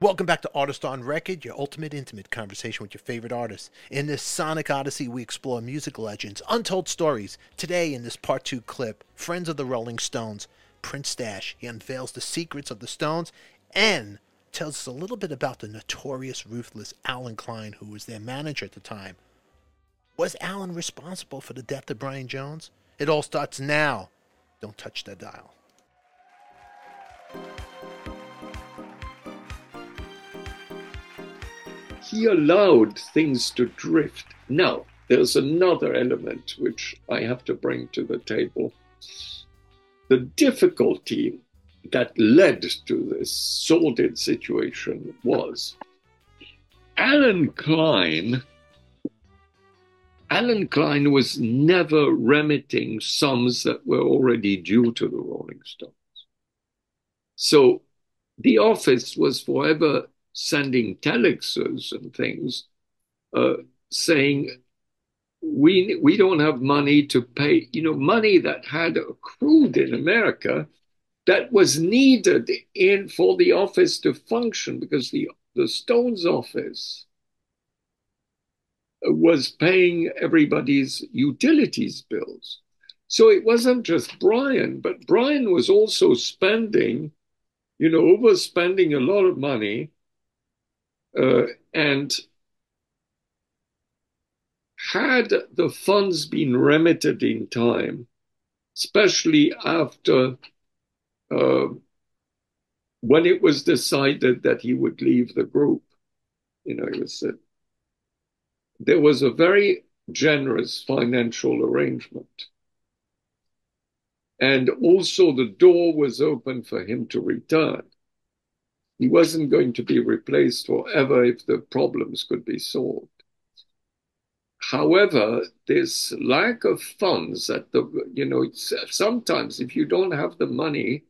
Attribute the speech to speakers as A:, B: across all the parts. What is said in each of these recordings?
A: Welcome back to Artist on Record, your ultimate intimate conversation with your favorite artists. In this Sonic Odyssey, we explore music legends, untold stories. Today, in this part two clip, Friends of the Rolling Stones, Prince Stash, he unveils the secrets of the Stones and tells us a little bit about the notorious, ruthless Allen Klein, who was their manager at the time. Was Allen responsible for the death of Brian Jones? It all starts now. Don't touch that dial.
B: He allowed things to drift. Now, there's another element which I have to bring to the table. The difficulty that led to this sordid situation was Allen Klein. Allen Klein was never remitting sums that were already due to the Rolling Stones. So the office was forever sending telexes and things uh, saying we we don't have money to pay you know money that had accrued in America that was needed in for the office to function because the the Stones office was paying everybody's utilities bills. So it wasn't just Brian, but Brian was also spending, you know, overspending a lot of money uh, and had the funds been remitted in time, especially after uh, when it was decided that he would leave the group, you know, he was, uh, there was a very generous financial arrangement. And also the door was open for him to return. He wasn't going to be replaced forever if the problems could be solved. However, this lack of funds at the, you know, sometimes if you don't have the money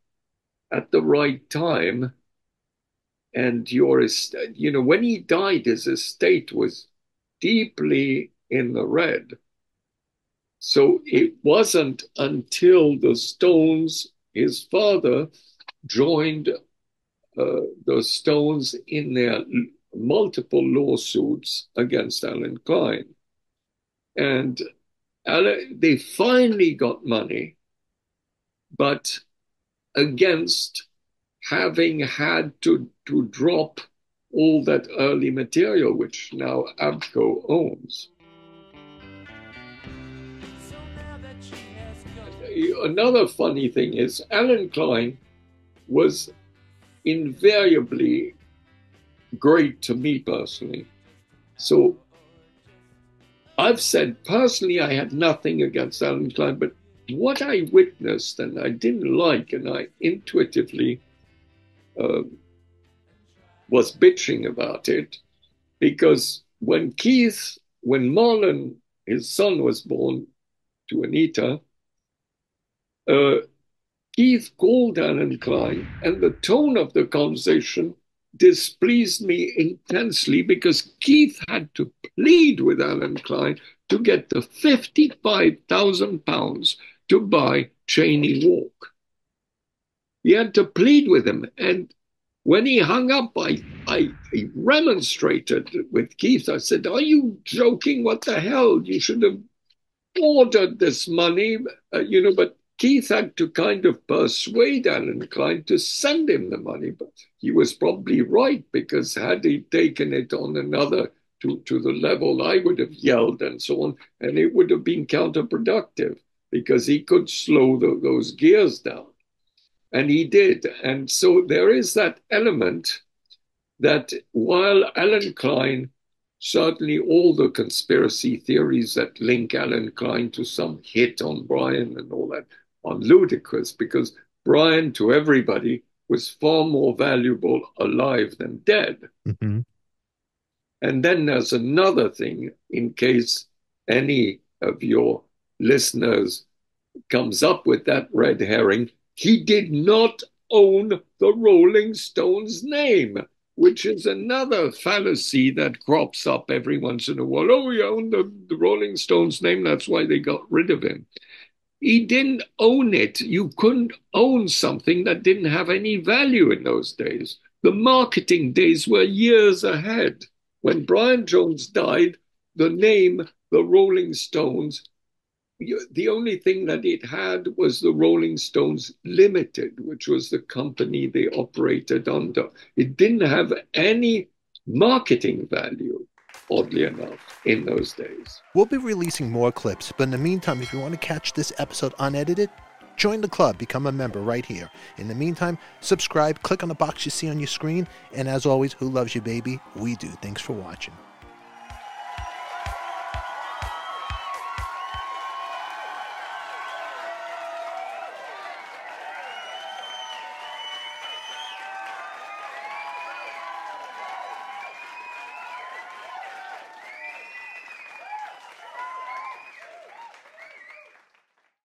B: at the right time, and your estate, you know, when he died, his estate was deeply in the red. So it wasn't until the Stones, his father, joined uh, the Stones in their multiple lawsuits against Allen Klein. And they finally got money, but against having had to, to drop all that early material, which now ABKCO owns. Another funny thing is, Alan Klein was invariably great to me personally. So I've said personally, I had nothing against Allen Klein, but what I witnessed and I didn't like, and I intuitively uh, was bitching about it, because when Keith, when Marlon, his son, was born to Anita, uh, Keith called Allen Klein, and the tone of the conversation displeased me intensely because Keith had to plead with Allen Klein to get the 55,000 pounds to buy Cheyne Walk. He had to plead with him. And when he hung up, I, I, I remonstrated with Keith. I said, Are you joking? What the hell? You should have ordered this money, uh, you know, but Keith had to kind of persuade Allen Klein to send him the money, but he was probably right because had he taken it on another to, to the level, I would have yelled and so on, and it would have been counterproductive because he could slow the, those gears down. And he did. And so there is that element that while Allen Klein, certainly all the conspiracy theories that link Allen Klein to some hit on Brian and all that on ludicrous because Brian, to everybody, was far more valuable alive than dead. Mm-hmm. And then there's another thing, in case any of your listeners comes up with that red herring, he did not own the Rolling Stones name, which is another fallacy that crops up every once in a while. Oh, he owned the, the Rolling Stones name, that's why they got rid of him. He didn't own it. You couldn't own something that didn't have any value in those days. the marketing days were years ahead. When Brian Jones died, the name, the Rolling Stones, the only thing that it had was the Rolling Stones Limited, which was the company they operated under. It didn't have any marketing value, oddly enough, in those days.
A: We'll be releasing more clips, but in the meantime, if you want to catch this episode unedited, join the club, become a member right here. In the meantime, subscribe, click on the box you see on your screen, and as always, who loves you, baby? We do. Thanks for watching.